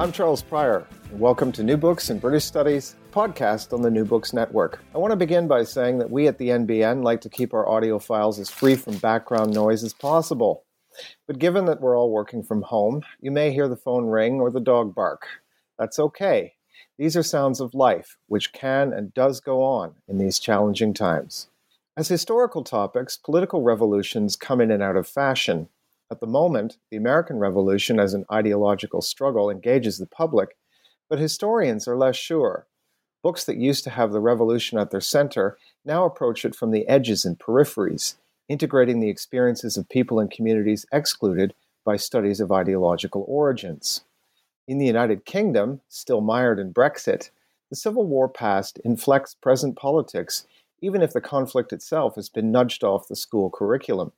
I'm Charles Prior, and welcome to New Books in British Studies, podcast on the New Books Network. I want to begin by saying that we at the NBN like to keep our audio files as free from background noise as possible. But given that we're all working from home, you may hear the phone ring or the dog bark. That's okay. These are sounds of life, which can and does go on in these challenging times. As historical topics, political revolutions come in and out of fashion, at the moment, the American Revolution as an ideological struggle engages the public, but historians are less sure. Books that used to have the revolution at their center now approach it from the edges and peripheries, integrating the experiences of people and communities excluded by studies of ideological origins. In the United Kingdom, still mired in Brexit, the Civil War past inflects present politics, even if the conflict itself has been nudged off the school curriculum.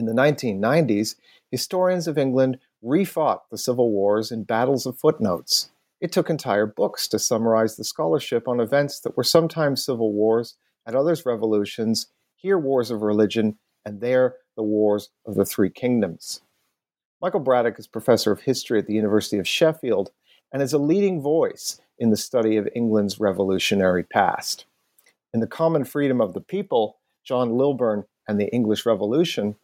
In the 1990s, historians of England refought the civil wars in battles of footnotes. It took entire books to summarize the scholarship on events that were sometimes civil wars, at others revolutions, here wars of religion, and there the wars of the three kingdoms. Michael Braddick is professor of history at the University of Sheffield and is a leading voice in the study of England's revolutionary past. In The Common Freedom of the People, John Lilburne and the English Revolution,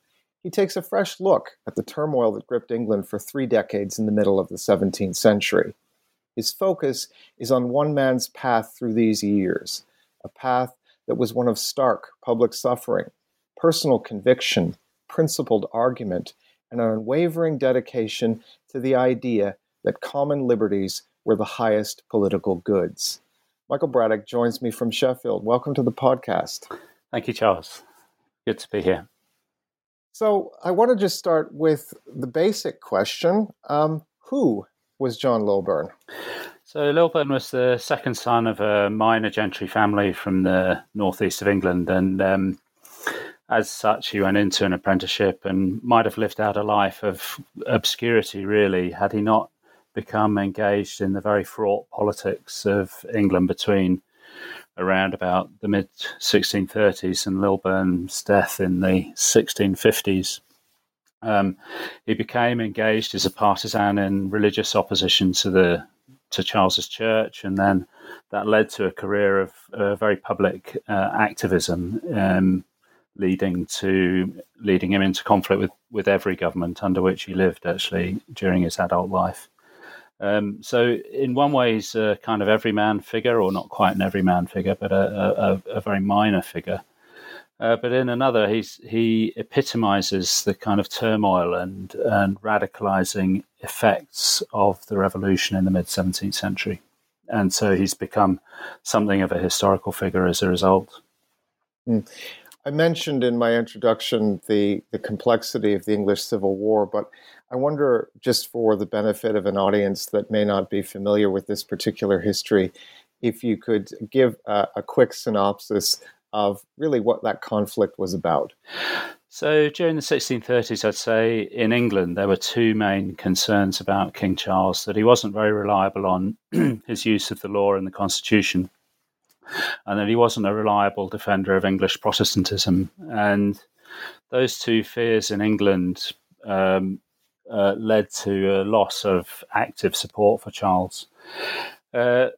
he takes a fresh look at the turmoil that gripped England for three decades in the middle of the 17th century. His focus is on one man's path through these years, a path that was one of stark public suffering, personal conviction, principled argument, and an unwavering dedication to the idea that common liberties were the highest political goods. Michael Braddick joins me from Sheffield. Welcome to the podcast. Thank you, Charles. Good to be here. So I want to just start with the basic question: um, Who was John Lilburne? So Lilburne was the second son of a minor gentry family from the northeast of England, and um, as such, he went into an apprenticeship and might have lived out a life of obscurity, really, had he not become engaged in the very fraught politics of England between around about the mid 1630s and Lilburne's death in the 1650s. Um, he became engaged as a partisan in religious opposition to the to Charles's church, and then that led to a career of uh, very public uh, activism, um, leading to leading him into conflict with with every government under which he lived, actually during his adult life. Um, so, in one way, he's a kind of everyman figure, or not quite an everyman figure, but a, a, a very minor figure. Uh, but in another, he's, he epitomizes the kind of turmoil and, and radicalizing effects of the revolution in the mid 17th century. And so he's become something of a historical figure as a result. Mm. I mentioned in my introduction the, the complexity of the English Civil War, but I wonder, just for the benefit of an audience that may not be familiar with this particular history, if you could give a, a quick synopsis of really what that conflict was about. So during the 1630s, I'd say in England, there were two main concerns about King Charles that he wasn't very reliable on his use of the law and the constitution, and that he wasn't a reliable defender of English Protestantism. And those two fears in England um, uh, led to a loss of active support for Charles. Uh,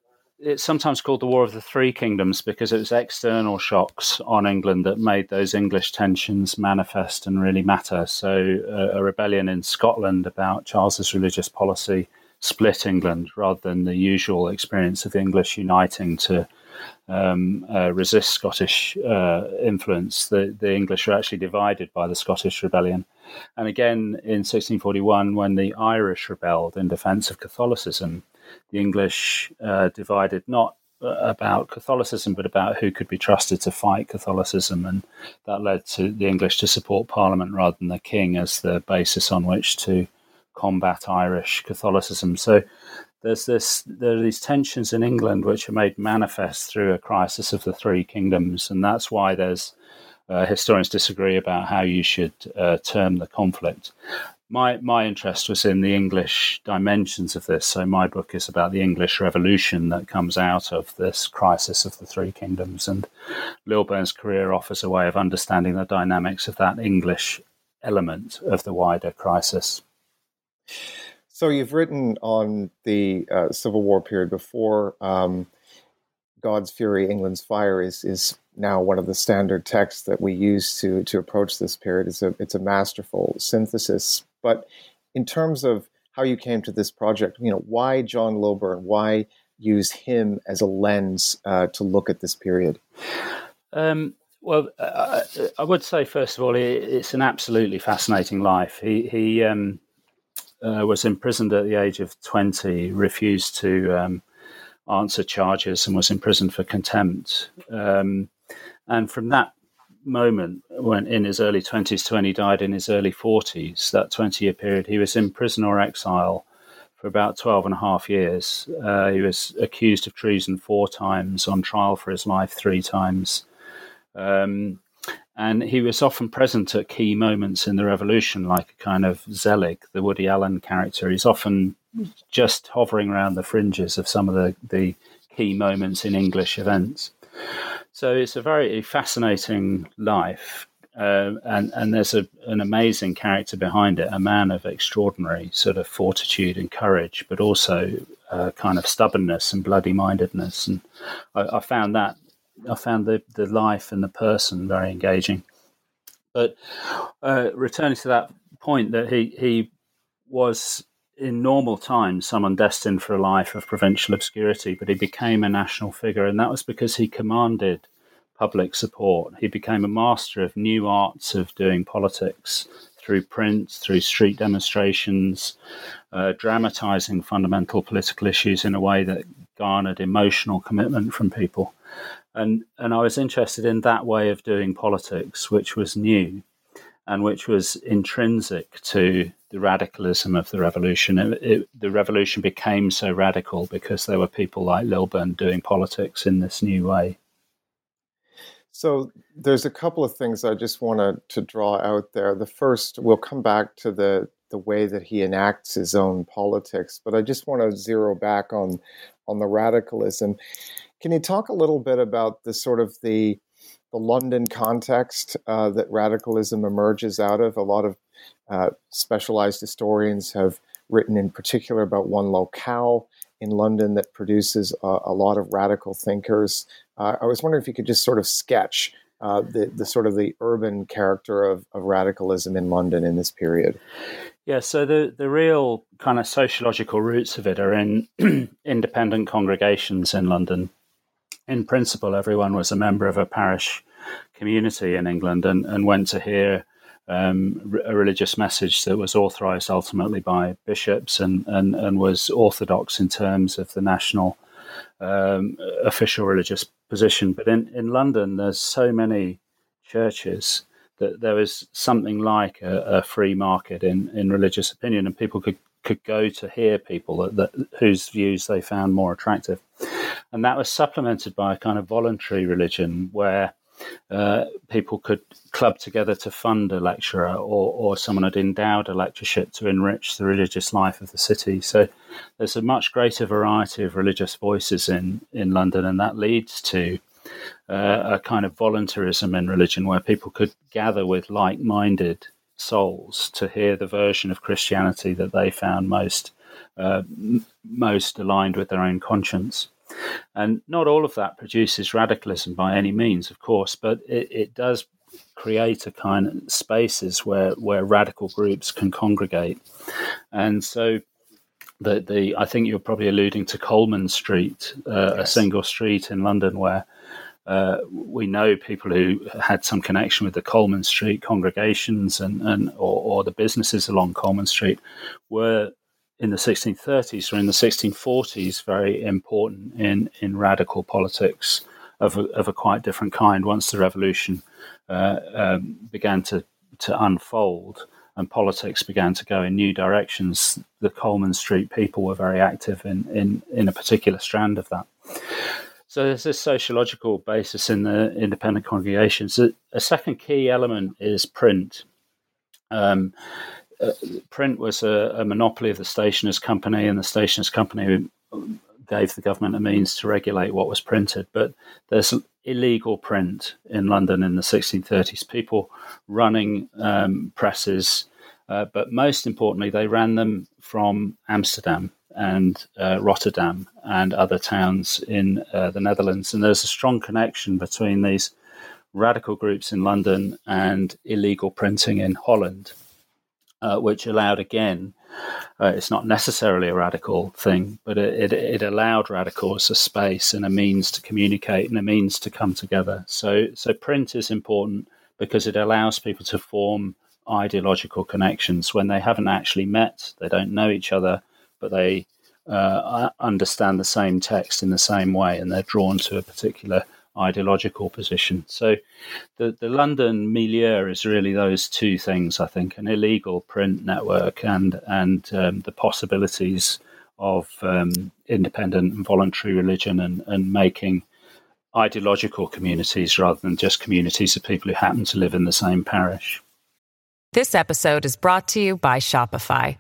it's sometimes called the War of the Three Kingdoms because it was external shocks on England that made those English tensions manifest and really matter. So, uh, a rebellion in Scotland about Charles's religious policy split England rather than the usual experience of the English uniting to um, uh, resist Scottish uh, influence. The, the English were actually divided by the Scottish rebellion. And again in 1641, when the Irish rebelled in defense of Catholicism, the English uh, divided not uh, about Catholicism, but about who could be trusted to fight Catholicism, and that led to the English to support Parliament rather than the King as the basis on which to combat Irish Catholicism. So there's this there are these tensions in England which are made manifest through a crisis of the three kingdoms, and that's why there's uh, historians disagree about how you should uh, term the conflict my my interest was in the English dimensions of this. So my book is about the English Revolution that comes out of this crisis of the three kingdoms, and Lilburne's career offers a way of understanding the dynamics of that English element of the wider crisis. So you've written on the uh, Civil War period before. Um, God's Fury, England's Fire is is now one of the standard texts that we use to to approach this period. It's a it's a masterful synthesis but in terms of how you came to this project, you know, why John Lilburne? Why use him as a lens uh, to look at this period? Um, well, uh, I would say first of all, it's an absolutely fascinating life. He he um, uh, was imprisoned at the age of twenty, refused to um, answer charges, and was imprisoned for contempt. Um, and from that moment when in his early 20s to when he died in his early 40s, that 20 year period, he was in prison or exile for about 12 and a half years. Uh, he was accused of treason four times, on trial for his life three times. Um, and he was often present at key moments in the revolution, like a kind of Zelig, the Woody Allen character. He's often just hovering around the fringes of some of the, the key moments in English events. So it's a very fascinating life. Uh, and, and there's a, an amazing character behind it, a man of extraordinary sort of fortitude and courage, but also uh, kind of stubbornness and bloody mindedness. And I, I, found that, I found the, the life and the person very engaging. But uh, returning to that point, that he, he was in normal times someone destined for a life of provincial obscurity, but he became a national figure, and that was because he commanded public support. He became a master of new arts of doing politics through print, through street demonstrations, uh, dramatizing fundamental political issues in a way that garnered emotional commitment from people. And, and I was interested in that way of doing politics, which was new and which was intrinsic to the radicalism of the revolution. It, it, the revolution became so radical because there were people like Lilburne doing politics in this new way. So there's a couple of things I just want to draw out there. The first, we'll come back to the the way that he enacts his own politics, but I just want to zero back on on the radicalism. Can you talk a little bit about the sort of the the London context uh, that radicalism emerges out of. A lot of uh, specialized historians have written in particular about one locale in London that produces a, a lot of radical thinkers. Uh, I was wondering if you could just sort of sketch uh, the, the sort of the urban character of, of radicalism in London in this period. Yeah, so the, the real kind of sociological roots of it are in independent congregations in London in principle, everyone was a member of a parish community in England and, and went to hear um, a religious message that was authorized ultimately by bishops and, and, and was orthodox in terms of the national um, official religious position. But in, in London, there's so many churches that there was something like a, a free market in, in religious opinion, and people could could go to hear people that, that, whose views they found more attractive. And that was supplemented by a kind of voluntary religion where uh, people could club together to fund a lecturer, or, or someone had endowed a lectureship to enrich the religious life of the city. So there's a much greater variety of religious voices in, in London, and that leads to uh, a kind of voluntarism in religion where people could gather with like minded souls to hear the version of Christianity that they found most uh, most aligned with their own conscience. And not all of that produces radicalism by any means, of course, but it, it does create a kind of spaces where, where radical groups can congregate. And so the, the I think you're probably alluding to Coleman Street, uh, yes. a single street in London where uh, we know people who had some connection with the Coleman Street congregations and, and or, or, the businesses along Coleman Street were in the 1630s or in the 1640s very important in, in radical politics of a, of a quite different kind once the revolution uh, um, began to, to unfold and politics began to go in new directions. The Coleman Street people were very active in, in, in a particular strand of that. So there's this sociological basis in the independent congregations. A second key element is print. Um, uh, print was a, a, monopoly of the stationers' company, and the stationers' company gave the government a means to regulate what was printed. But there's illegal print in London in the 1630s. People running um, presses, uh, but most importantly, they ran them from Amsterdam and uh, Rotterdam and other towns in uh, the Netherlands. And there's a strong connection between these radical groups in London and illegal printing in Holland uh, which allowed again. Uh, it's not necessarily a radical thing, but it, it, it, allowed radicals a space and a means to communicate and a means to come together. So, so print is important because it allows people to form ideological connections when they haven't actually met, they don't know each other, but they uh, understand the same text in the same way, and they're drawn to a particular ideological position. So the, the London milieu is really those two things, I think, an illegal print network and, and um, the possibilities of um, independent and voluntary religion and, and making ideological communities rather than just communities of people who happen to live in the same parish. This episode is brought to you by Shopify.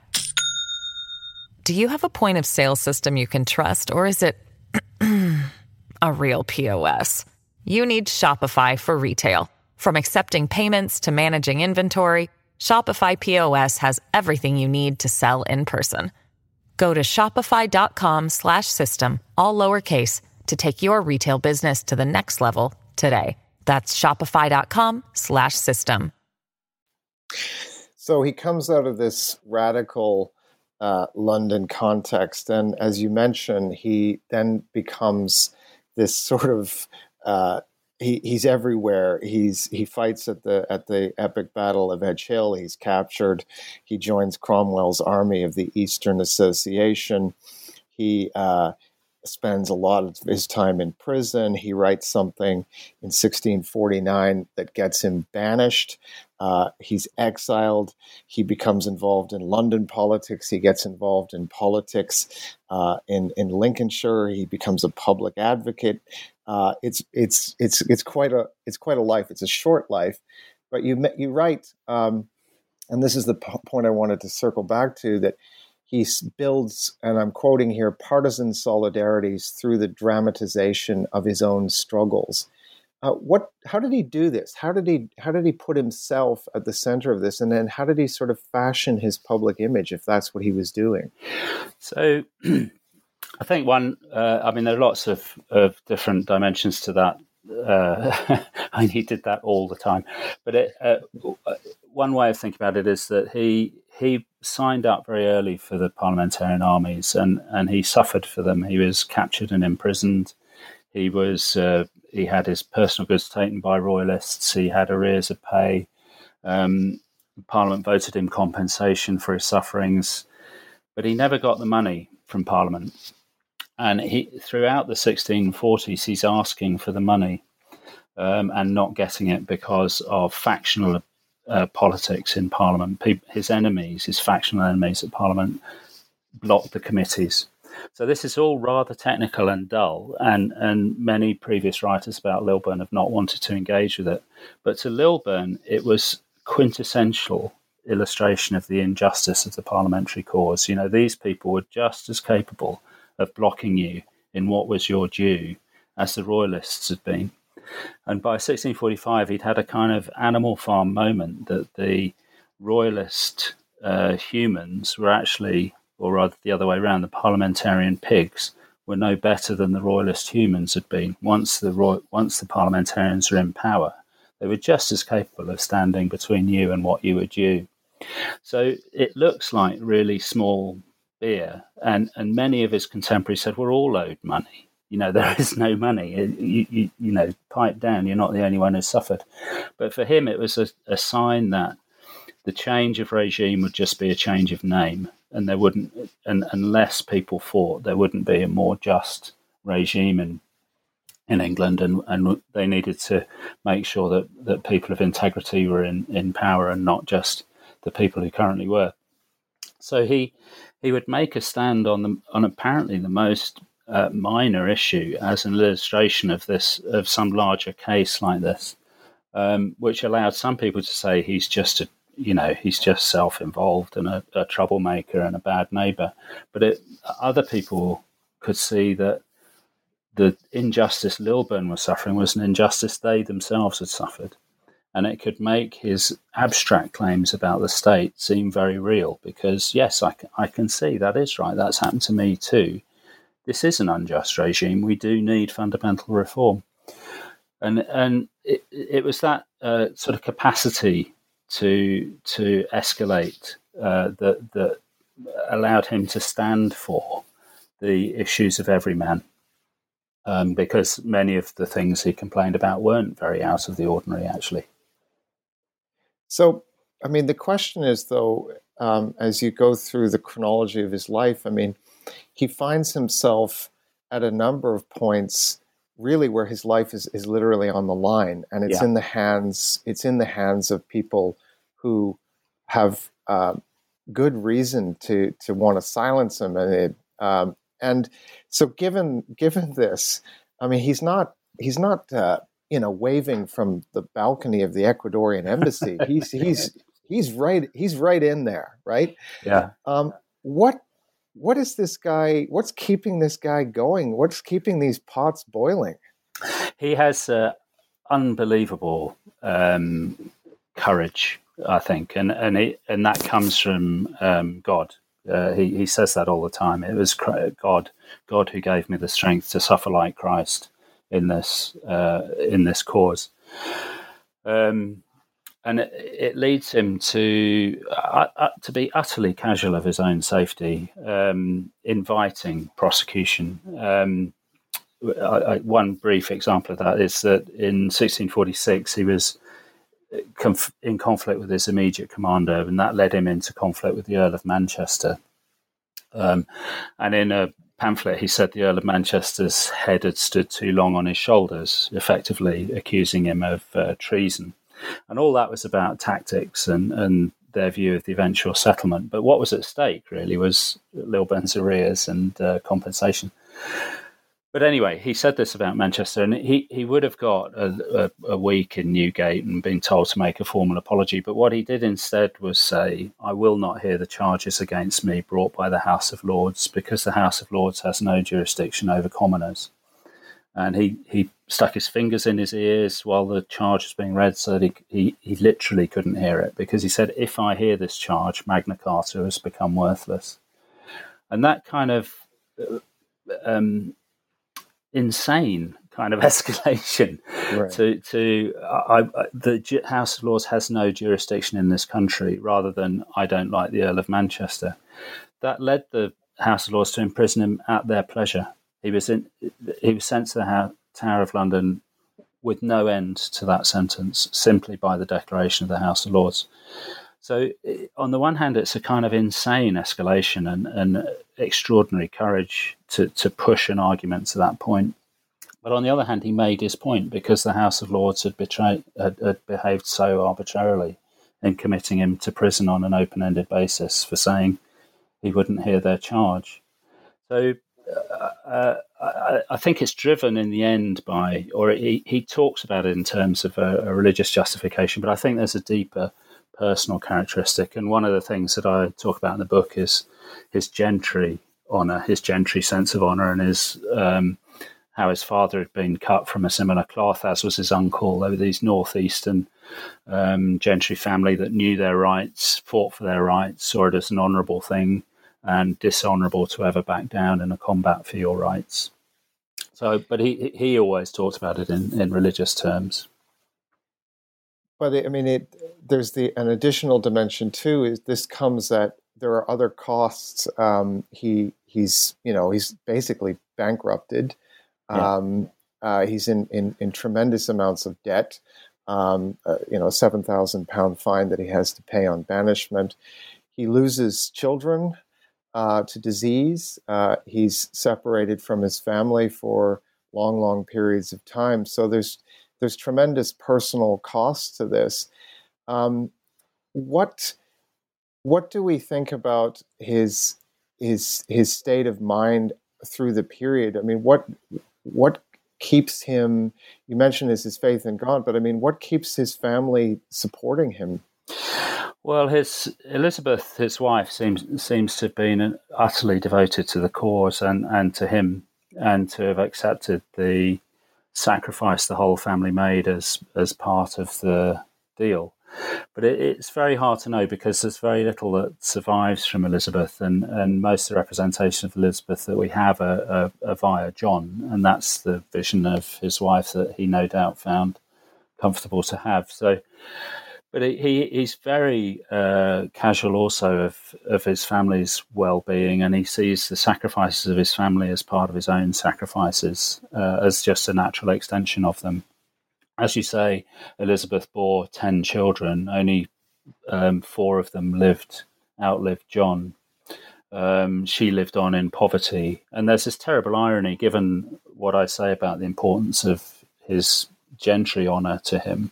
Do you have a point of sale system you can trust, or is it a real POS? you need Shopify for retail. From accepting payments to managing inventory, Shopify POS has everything you need to sell in person. Go to shopify.com/system all lowercase to take your retail business to the next level today. That's shopify.com/system. So he comes out of this radical uh, London context, and as you mentioned, he then becomes this sort of uh, he, he's everywhere. He's he fights at the at the epic battle of Edge Hill. He's captured. He joins Cromwell's army of the Eastern Association. He uh, spends a lot of his time in prison. He writes something in 1649 that gets him banished. Uh, he's exiled. He becomes involved in London politics. He gets involved in politics uh, in in Lincolnshire. He becomes a public advocate uh, it's it's it's it's quite a it's quite a life. It's a short life, but you you write, um, and this is the p- point I wanted to circle back to that he builds, and I'm quoting here, partisan solidarities through the dramatization of his own struggles. Uh, what? How did he do this? How did he? How did he put himself at the center of this? And then how did he sort of fashion his public image, if that's what he was doing? So, I think one. Uh, I mean, there are lots of, of different dimensions to that. Uh, I mean, he did that all the time. But it, uh, one way of thinking about it is that he he signed up very early for the parliamentarian armies, and and he suffered for them. He was captured and imprisoned. He was uh, he had his personal goods taken by royalists. He had arrears of pay. Um, Parliament voted him compensation for his sufferings, but he never got the money from Parliament and he throughout the 1640s he's asking for the money um, and not getting it because of factional uh, politics in Parliament. his enemies, his factional enemies at Parliament, blocked the committees. So this is all rather technical and dull, and, and many previous writers about Lilburne have not wanted to engage with it. But to Lilburne, it was quintessential illustration of the injustice of the parliamentary cause. You know, these people were just as capable of blocking you in what was your due as the royalists had been. And by 1645, he'd had a kind of animal farm moment that the royalist uh, humans were actually, or rather the other way around, the parliamentarian pigs were no better than the royalist humans had been. Once the roy- once the parliamentarians were in power, they were just as capable of standing between you and what you were due. So it looks like really small beer, and and many of his contemporaries said we're all owed money. You know, there is no money. You, you, you know, pipe down. You're not the only one who suffered. But for him, it was a, a sign that the change of regime would just be a change of name, and there wouldn't, and unless people fought, there wouldn't be a more just regime in in England, and, and they needed to make sure that, that people of integrity were in, in power and not just the people who currently were. So he he would make a stand on the on apparently the most uh, minor issue as an illustration of this of some larger case like this, um, which allowed some people to say he's just a you know he's just self-involved and a, a troublemaker and a bad neighbor, but it, other people could see that the injustice Lilburne was suffering was an injustice they themselves had suffered. And it could make his abstract claims about the state seem very real because, yes, I can, I can see that is right. That's happened to me too. This is an unjust regime. We do need fundamental reform. And, and it, it was that uh, sort of capacity to, to escalate uh, that, that allowed him to stand for the issues of every man um, because many of the things he complained about weren't very out of the ordinary, actually. So, I mean, the question is, though, um, as you go through the chronology of his life, I mean, he finds himself at a number of points really where his life is, is literally on the line and it's yeah. in the hands it's in the hands of people who have uh, good reason to to want to silence him and it, um, and so given given this, I mean, he's not he's not uh, you know waving from the balcony of the Ecuadorian embassy. he's he's he's right he's right in there, right? Yeah. Um, what what is this guy? What's keeping this guy going? What's keeping these pots boiling? He has uh, unbelievable um, courage, I think, and and it, and that comes from um, God. Uh, he, he says that all the time. It was God, God who gave me the strength to suffer like Christ in this uh, in this cause. Um, and it, it, leads him to uh, uh, to be utterly casual of his own safety, um, inviting prosecution. Um, I, I, one brief example of that is that in 1646 he was conf- in conflict with his immediate commander, and that led him into conflict with the Earl of Manchester. Um, and in a pamphlet, he said the Earl of Manchester's head had stood too long on his shoulders, effectively accusing him of uh, treason. And all that was about tactics and, and their view of the eventual settlement. But what was at stake, really, was Lilburne's arrears and uh, compensation. But anyway, he said this about Manchester, and he, he would have got a, a, a, week in Newgate and been told to make a formal apology. But what he did instead was say, I will not hear the charges against me brought by the House of Lords because the House of Lords has no jurisdiction over commoners. And he, he stuck his fingers in his ears while the charge was being read so that he, he, he literally couldn't hear it because he said, If I hear this charge, Magna Carta has become worthless. And that kind of. Uh, um, insane kind of escalation right. to to I, I, the House of Lords has no jurisdiction in this country rather than I don't like the Earl of Manchester. That led the House of Lords to imprison him at their pleasure. He was in, he was sent to the Tower of London with no end to that sentence simply by the declaration of the House of Lords. So, eh, on the one hand, it's a kind of insane escalation and, and extraordinary courage to, to push an argument to that point. But on the other hand, he made his point because the House of Lords had, betrayed, had, had behaved so arbitrarily in committing him to prison on an open ended basis for saying he wouldn't hear their charge. So uh, uh, I, I, think it's driven in the end by, or he, he talks about it in terms of a, a, religious justification, but I think there's a deeper personal characteristic. And one of the things that I talk about in the book is his gentry honor, his gentry sense of honor, and his um, how his father had been cut from a similar cloth as was his uncle. They were these northeastern um, gentry family that knew their rights, fought for their rights, saw it as an honourable thing, and dishonourable to ever back down in a combat for your rights. So, but he he always talks about it in, in religious terms. But I mean, it there's the an additional dimension too. Is this comes that there are other costs. Um, he he's you know he's basically bankrupted. Yeah. Um, uh, he's in, in in tremendous amounts of debt um, uh, you know, seven thousand pound fine that he has to pay on banishment. He loses children uh, to disease. Uh, he's separated from his family for long, long periods of time. So there's there's tremendous personal cost to this. Um, what what do we think about his his his state of mind through the period? I mean, what what keeps him you mentioned is his faith in god but i mean what keeps his family supporting him well his elizabeth his wife seems seems to have been utterly devoted to the cause and and to him and to have accepted the sacrifice the whole family made as as part of the deal but it, it's very hard to know because there's very little that survives from Elizabeth, and, and most of the representation of Elizabeth that we have are, are, are via John, and that's the vision of his wife that he no doubt found comfortable to have. So, but he he's very uh, casual also of of his family's well being, and he sees the sacrifices of his family as part of his own sacrifices, uh, as just a natural extension of them as you say, Elizabeth bore 10 children, only um, four of them lived, outlived John. Um, she lived on in poverty. And there's this terrible irony, given what I say about the importance of his gentry honour to him.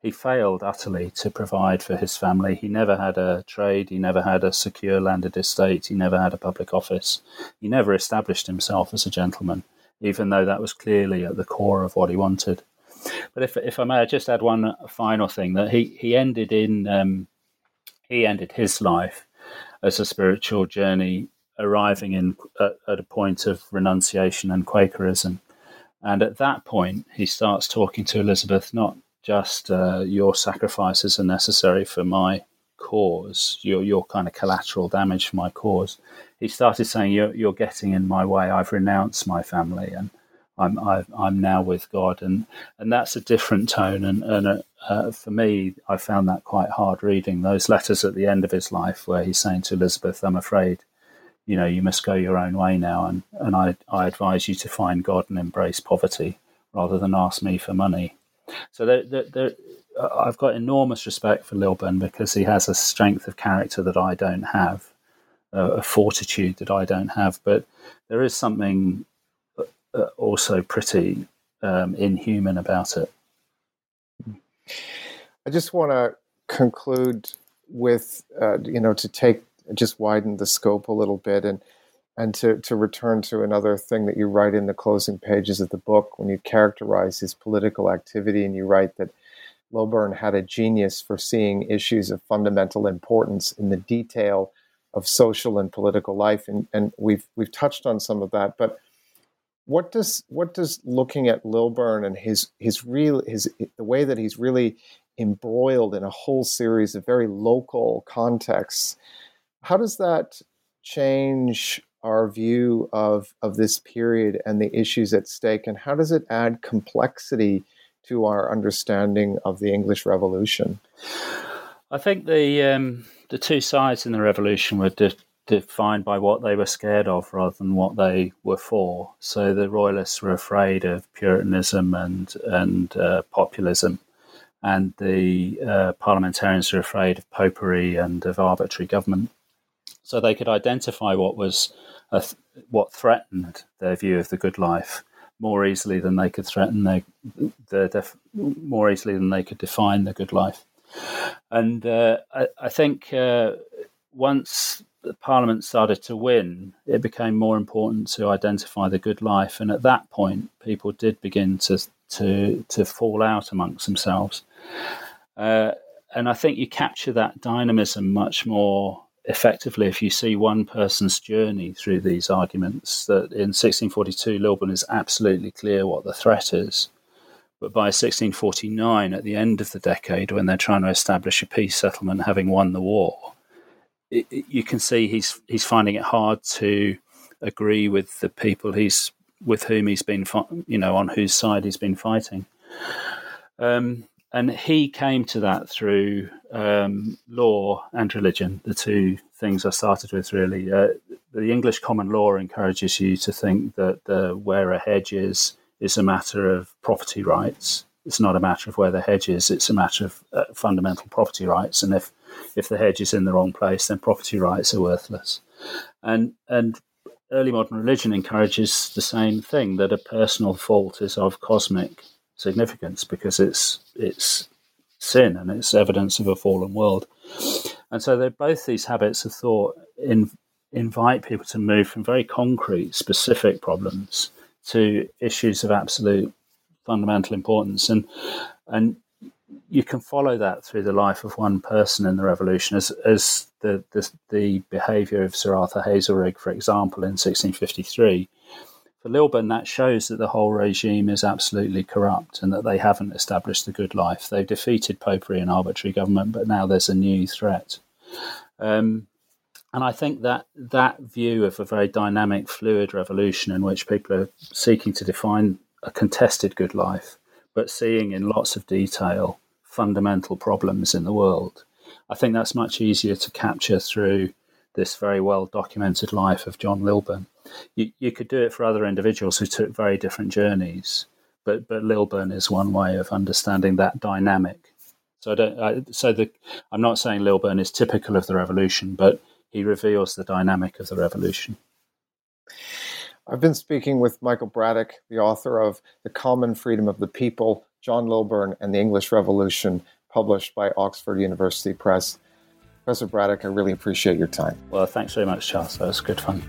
He failed utterly to provide for his family. He never had a trade, he never had a secure landed estate, he never had a public office. He never established himself as a gentleman, even though that was clearly at the core of what he wanted. But if if I may, I just add one final thing that he he ended in um, he ended his life as a spiritual journey, arriving in at, at a point of renunciation and Quakerism, and at that point he starts talking to Elizabeth not just uh, your sacrifices are necessary for my cause, your your kind of collateral damage for my cause. He started saying you're you're getting in my way. I've renounced my family and I'm i am now with God, and and that's a different tone. And and uh, uh, for me, I found that quite hard reading those letters at the end of his life, where he's saying to Elizabeth, "I'm afraid, you know, you must go your own way now, and and I I advise you to find God and embrace poverty rather than ask me for money." So there I've got enormous respect for Lilburne because he has a strength of character that I don't have, a fortitude that I don't have. But there is something uh, also pretty um, inhuman about it. I just want to conclude with, uh, you know, to take just widen the scope a little bit and and to, to return to another thing that you write in the closing pages of the book when you characterize his political activity and you write that Lilburne had a genius for seeing issues of fundamental importance in the detail of social and political life and, and we've we've touched on some of that but what does what does looking at Lilburne and his his real his the way that he's really embroiled in a whole series of very local contexts, how does that change our view of of this period and the issues at stake, and how does it add complexity to our understanding of the English Revolution? I think the um, the two sides in the revolution were di- defined by what they were scared of rather than what they were for. So the royalists were afraid of Puritanism and and uh, populism, and the uh, parliamentarians were afraid of popery and of arbitrary government. So they could identify what was th- what threatened their view of the good life more easily than they could threaten their, their def- more easily than they could define the good life. And uh, I, I, think uh, once the Parliament started to win, it became more important to identify the good life, and at that point, people did begin to to to fall out amongst themselves. Uh, and I think you capture that dynamism much more effectively if you see one person's journey through these arguments. That in 1642, Lilburne is absolutely clear what the threat is. But by 1649, at the end of the decade, when they're trying to establish a peace settlement, having won the war, it, it, you can see he's he's finding it hard to agree with the people he's with whom he's been, you know, on whose side he's been fighting. Um, and he came to that through um, law and religion, the two things I started with. Really, uh, the English common law encourages you to think that the, where a hedge is is a matter of property rights. It's not a matter of where the hedge is; it's a matter of uh, fundamental property rights. And if if the hedge is in the wrong place, then property rights are worthless. And and early modern religion encourages the same thing that a personal fault is of cosmic significance because it's it's sin and it's evidence of a fallen world. And so they're both these habits of thought in, invite people to move from very concrete, specific problems to issues of absolute fundamental importance. And and you can follow that through the life of one person in the revolution, as as the the, the behaviour of Sir Arthur Haselrig, for example, in 1653 for Lilburne, that shows that the whole regime is absolutely corrupt and that they haven't established a good life. They've defeated popery and arbitrary government, but now there's a new threat. Um, and I think that that view of a very dynamic, fluid revolution in which people are seeking to define a contested good life, but seeing in lots of detail fundamental problems in the world, I think that's much easier to capture through this very well documented life of John Lilburne. You, you could do it for other individuals who took very different journeys, but but Lilburne is one way of understanding that dynamic. So I don't. I, so the I'm not saying Lilburne is typical of the revolution, but he reveals the dynamic of the revolution. I've been speaking with Michael Braddick, the author of The Common Freedom of the People, John Lilburne, and the English Revolution, published by Oxford University Press. Professor Braddick, I really appreciate your time. Well, thanks very much, Charles. That was good fun.